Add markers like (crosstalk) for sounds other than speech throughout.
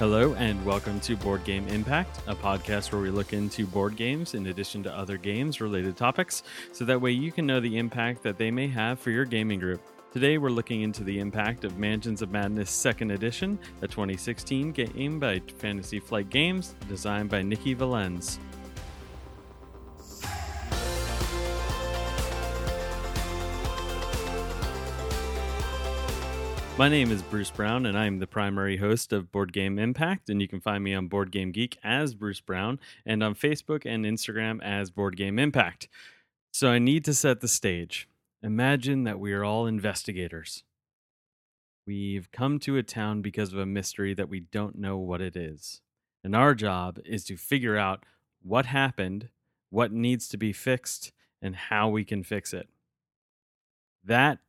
Hello, and welcome to Board Game Impact, a podcast where we look into board games in addition to other games related topics, so that way you can know the impact that they may have for your gaming group. Today, we're looking into the impact of Mansions of Madness 2nd Edition, a 2016 game by Fantasy Flight Games, designed by Nikki Valens. My name is Bruce Brown, and I'm the primary host of Board Game Impact. And you can find me on Board Game Geek as Bruce Brown and on Facebook and Instagram as Board Game Impact. So I need to set the stage. Imagine that we are all investigators. We've come to a town because of a mystery that we don't know what it is. And our job is to figure out what happened, what needs to be fixed, and how we can fix it. That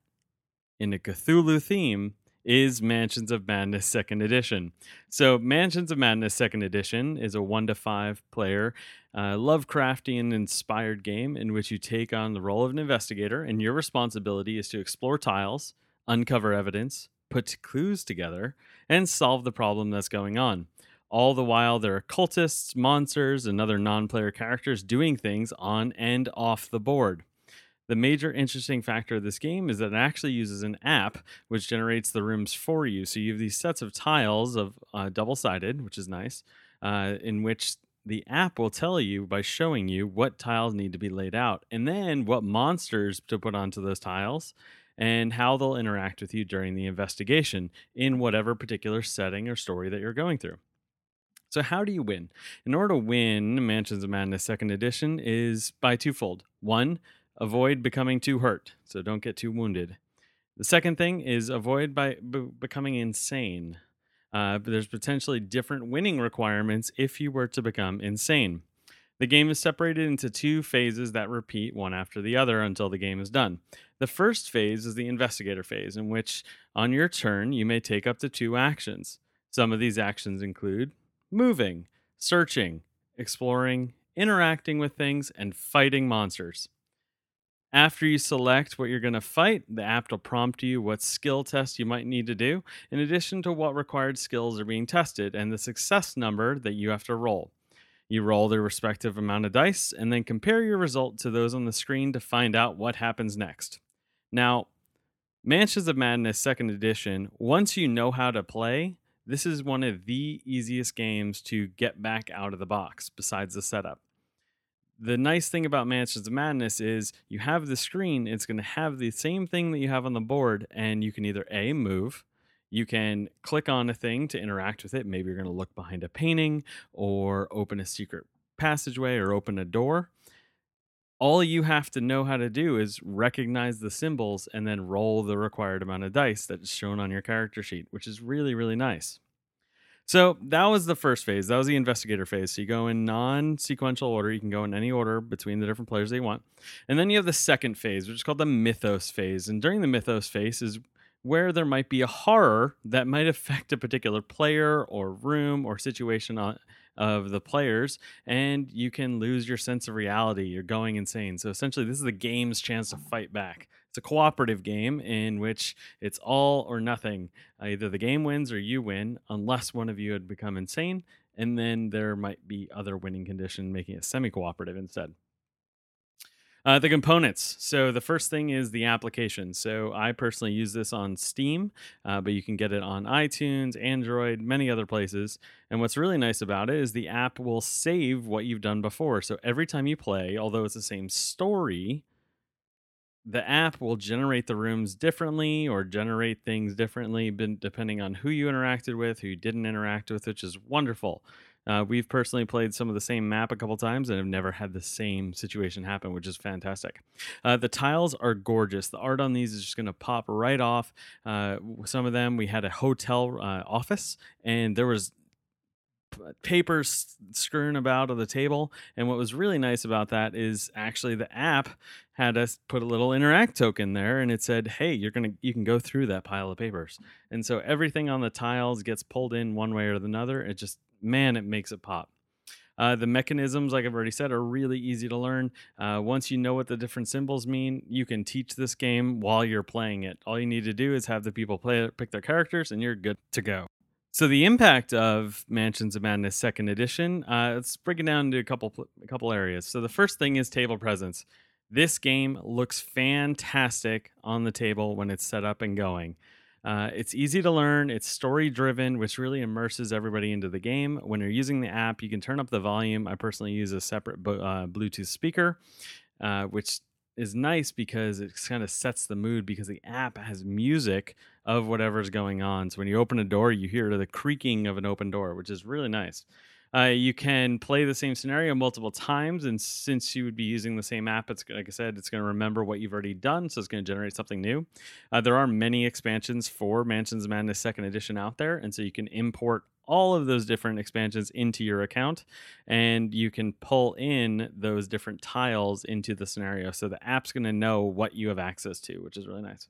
in a Cthulhu theme is Mansions of Madness Second Edition. So, Mansions of Madness Second Edition is a one to five player uh, Lovecraftian inspired game in which you take on the role of an investigator, and your responsibility is to explore tiles, uncover evidence, put clues together, and solve the problem that's going on. All the while, there are cultists, monsters, and other non player characters doing things on and off the board. The major interesting factor of this game is that it actually uses an app which generates the rooms for you. So you have these sets of tiles of uh, double sided, which is nice, uh, in which the app will tell you by showing you what tiles need to be laid out and then what monsters to put onto those tiles and how they'll interact with you during the investigation in whatever particular setting or story that you're going through. So, how do you win? In order to win Mansions of Madness Second Edition is by twofold. One, avoid becoming too hurt, so don't get too wounded. The second thing is avoid by b- becoming insane. Uh, there's potentially different winning requirements if you were to become insane. The game is separated into two phases that repeat one after the other until the game is done. The first phase is the investigator phase, in which on your turn you may take up to two actions. Some of these actions include moving, searching, exploring, interacting with things, and fighting monsters. After you select what you're going to fight, the app will prompt you what skill test you might need to do, in addition to what required skills are being tested and the success number that you have to roll. You roll the respective amount of dice and then compare your result to those on the screen to find out what happens next. Now, Mansions of Madness 2nd Edition, once you know how to play, this is one of the easiest games to get back out of the box besides the setup the nice thing about Mansions of Madness is you have the screen, it's going to have the same thing that you have on the board, and you can either A, move, you can click on a thing to interact with it. Maybe you're going to look behind a painting or open a secret passageway or open a door. All you have to know how to do is recognize the symbols and then roll the required amount of dice that's shown on your character sheet, which is really, really nice. So that was the first phase. That was the investigator phase. So you go in non sequential order. You can go in any order between the different players that you want. And then you have the second phase, which is called the mythos phase. And during the mythos phase is where there might be a horror that might (laughs) affect a particular player or room or situation on, of the players, and you can lose your sense of reality. You're going insane. So essentially, this is the game's chance to fight back. It's a cooperative game in which it's all or nothing. Either the game wins or you win, unless one of you had become insane, and then there might be other winning condition making it semi cooperative instead. Uh, the components. So the first thing is the application. So I personally use this on Steam, uh, but you can get it on iTunes, Android, many other places. And what's really nice about it is the app will save what you've done before. So every time you play, although it's the same story, the app will generate the rooms differently or generate things differently depending on who you interacted with, who you didn't interact with, which is wonderful. Uh, we've personally played some of the same map a couple times and have never had the same situation happen, which is fantastic. Uh, the tiles are gorgeous. The art on these is just going to pop right off. Uh, some of them, we had a hotel uh, office, and there was papers strewn about on the table. And what was really nice about that is actually the app had us put a little interact token there and it said, Hey, you're gonna you can go through that pile of papers. And so everything on the tiles gets pulled in one way or another. It just man, it makes it pop. Uh, the mechanisms, like I've already said, are really easy to learn. Uh, once you know what the different symbols mean, you can teach this game while you're playing it. All you need to do is have the people play it, pick their characters, and you're good to go. So the impact of Mansions of Madness Second Edition, uh, let's break it down into a couple a couple areas. So the first thing is table presence. This game looks fantastic on the table when it's set up and going. Uh, it's easy to learn. It's story driven, which really immerses everybody into the game. When you're using the app, you can turn up the volume. I personally use a separate uh, Bluetooth speaker, uh, which is nice because it kind of sets the mood because the app has music of whatever's going on. So when you open a door, you hear the creaking of an open door, which is really nice. Uh, you can play the same scenario multiple times, and since you would be using the same app, it's like I said, it's going to remember what you've already done, so it's going to generate something new. Uh, there are many expansions for Mansions of Madness Second Edition out there, and so you can import all of those different expansions into your account and you can pull in those different tiles into the scenario so the app's going to know what you have access to which is really nice.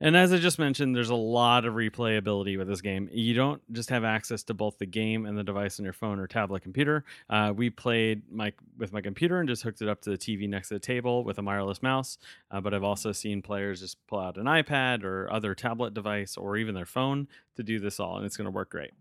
And as i just mentioned there's a lot of replayability with this game. You don't just have access to both the game and the device on your phone or tablet computer. Uh, we played my with my computer and just hooked it up to the tv next to the table with a wireless mouse uh, but i've also seen players just pull out an ipad or other tablet device or even their phone to do this all and it's going to work great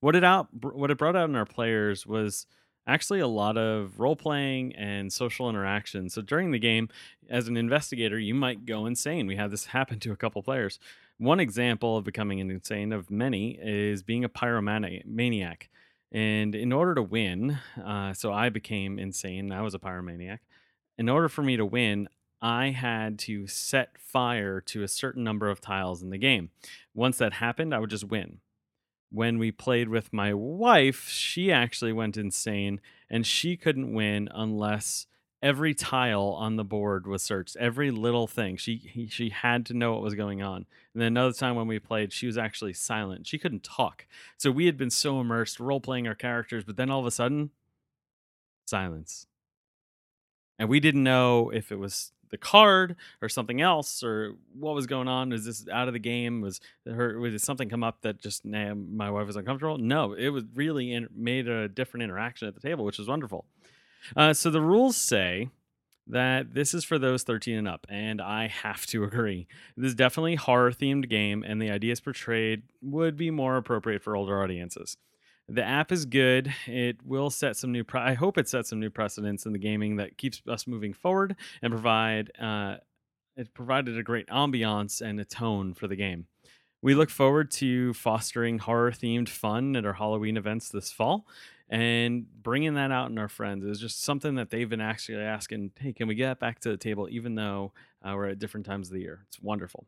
what it out what it brought out in our players was actually a lot of role playing and social interaction. So during the game, as an investigator, you might go insane. We had this (laughs) happen to a couple players. One example of becoming an insane of many is being a pyromaniac. And in order to win, uh, so I became insane. I was a pyromaniac. In order for me to win, I had to set fire to a certain number of tiles in the game. Once that happened, I would just win when we played with my wife, she actually went insane and she couldn't win unless every tile on the board was searched, every little thing. She he, she had to know what was going on. And then another time when we played, she was actually silent. She couldn't talk. So we had been so immersed role playing our characters, but then all of a sudden, silence. And we didn't know if it was the card or something else or what was going on? Is this out of the game? Was her was something come up that just nah, my wife was uncomfortable? No it was really in, made a different interaction at the table which was wonderful. Uh, so the rules say that this is for those 13 and up and i have to (laughs) agree. This is definitely horror themed game and the ideas portrayed would be more appropriate for older audiences the app is good. It will set some new. Pre- I hope it sets some new precedents in the gaming that keeps us moving forward and provide. Uh, it provided a great ambiance and a tone for the game. We look forward to fostering horror themed fun at our Halloween events this fall and bringing that out in our friends is just something that they've been actually asking hey can we get back to the table even though uh, we're at different times of the year it's wonderful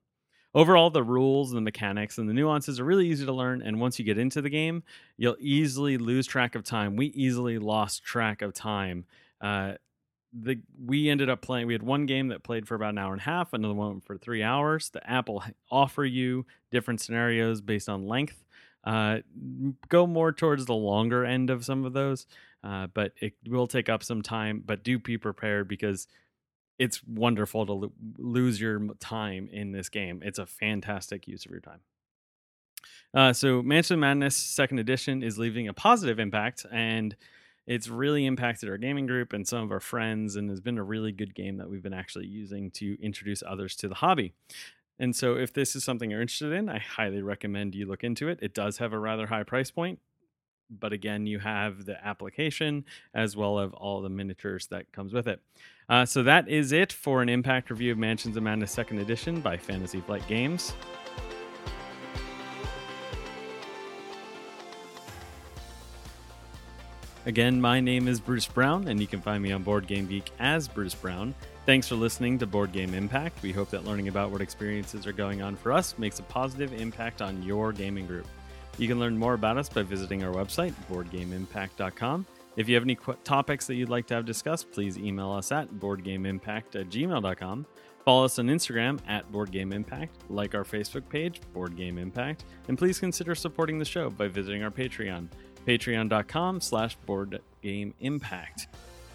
overall the rules and the mechanics and the nuances are really easy to learn and once you get into the game you'll easily lose track of time. We easily lost track of time. Uh, the we ended up playing we had one game that played for about an hour and a half another one for three hours. The app will offer you different scenarios based on length. Uh, go more towards the longer end of some of those uh, but it will take up some time but do be prepared because it's wonderful to lo- lose your time in this game. It's a fantastic use of your time. Uh, so, Mansion Madness Second Edition is leaving a positive impact, and it's really impacted our gaming group and some of our friends, and has been a really good game that we've been actually using to introduce others to the hobby. And so, if this is something you're interested in, I highly recommend you look into it. It does have a rather high price point, but again, you have the application as well as all the miniatures that comes with it. Uh, so that is it for an impact review of Mansions of Madness Second Edition by Fantasy Flight Games. Again, my name is Bruce Brown, and you can find me on Board Game Geek as Bruce Brown. Thanks for listening to Board Game Impact. We hope that learning about what experiences are going on for us makes a positive impact on your gaming group. You can learn more about us by visiting our website, boardgameimpact.com. If you have any qu- topics that you'd like to have discussed, please email us at boardgameimpact at gmail.com. Follow us on Instagram at BoardGameImpact, like our Facebook page, Board Game Impact, and please consider supporting the show by visiting our Patreon, patreon.com slash boardgameimpact.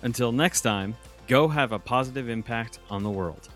Until next time, go have a positive impact on the world.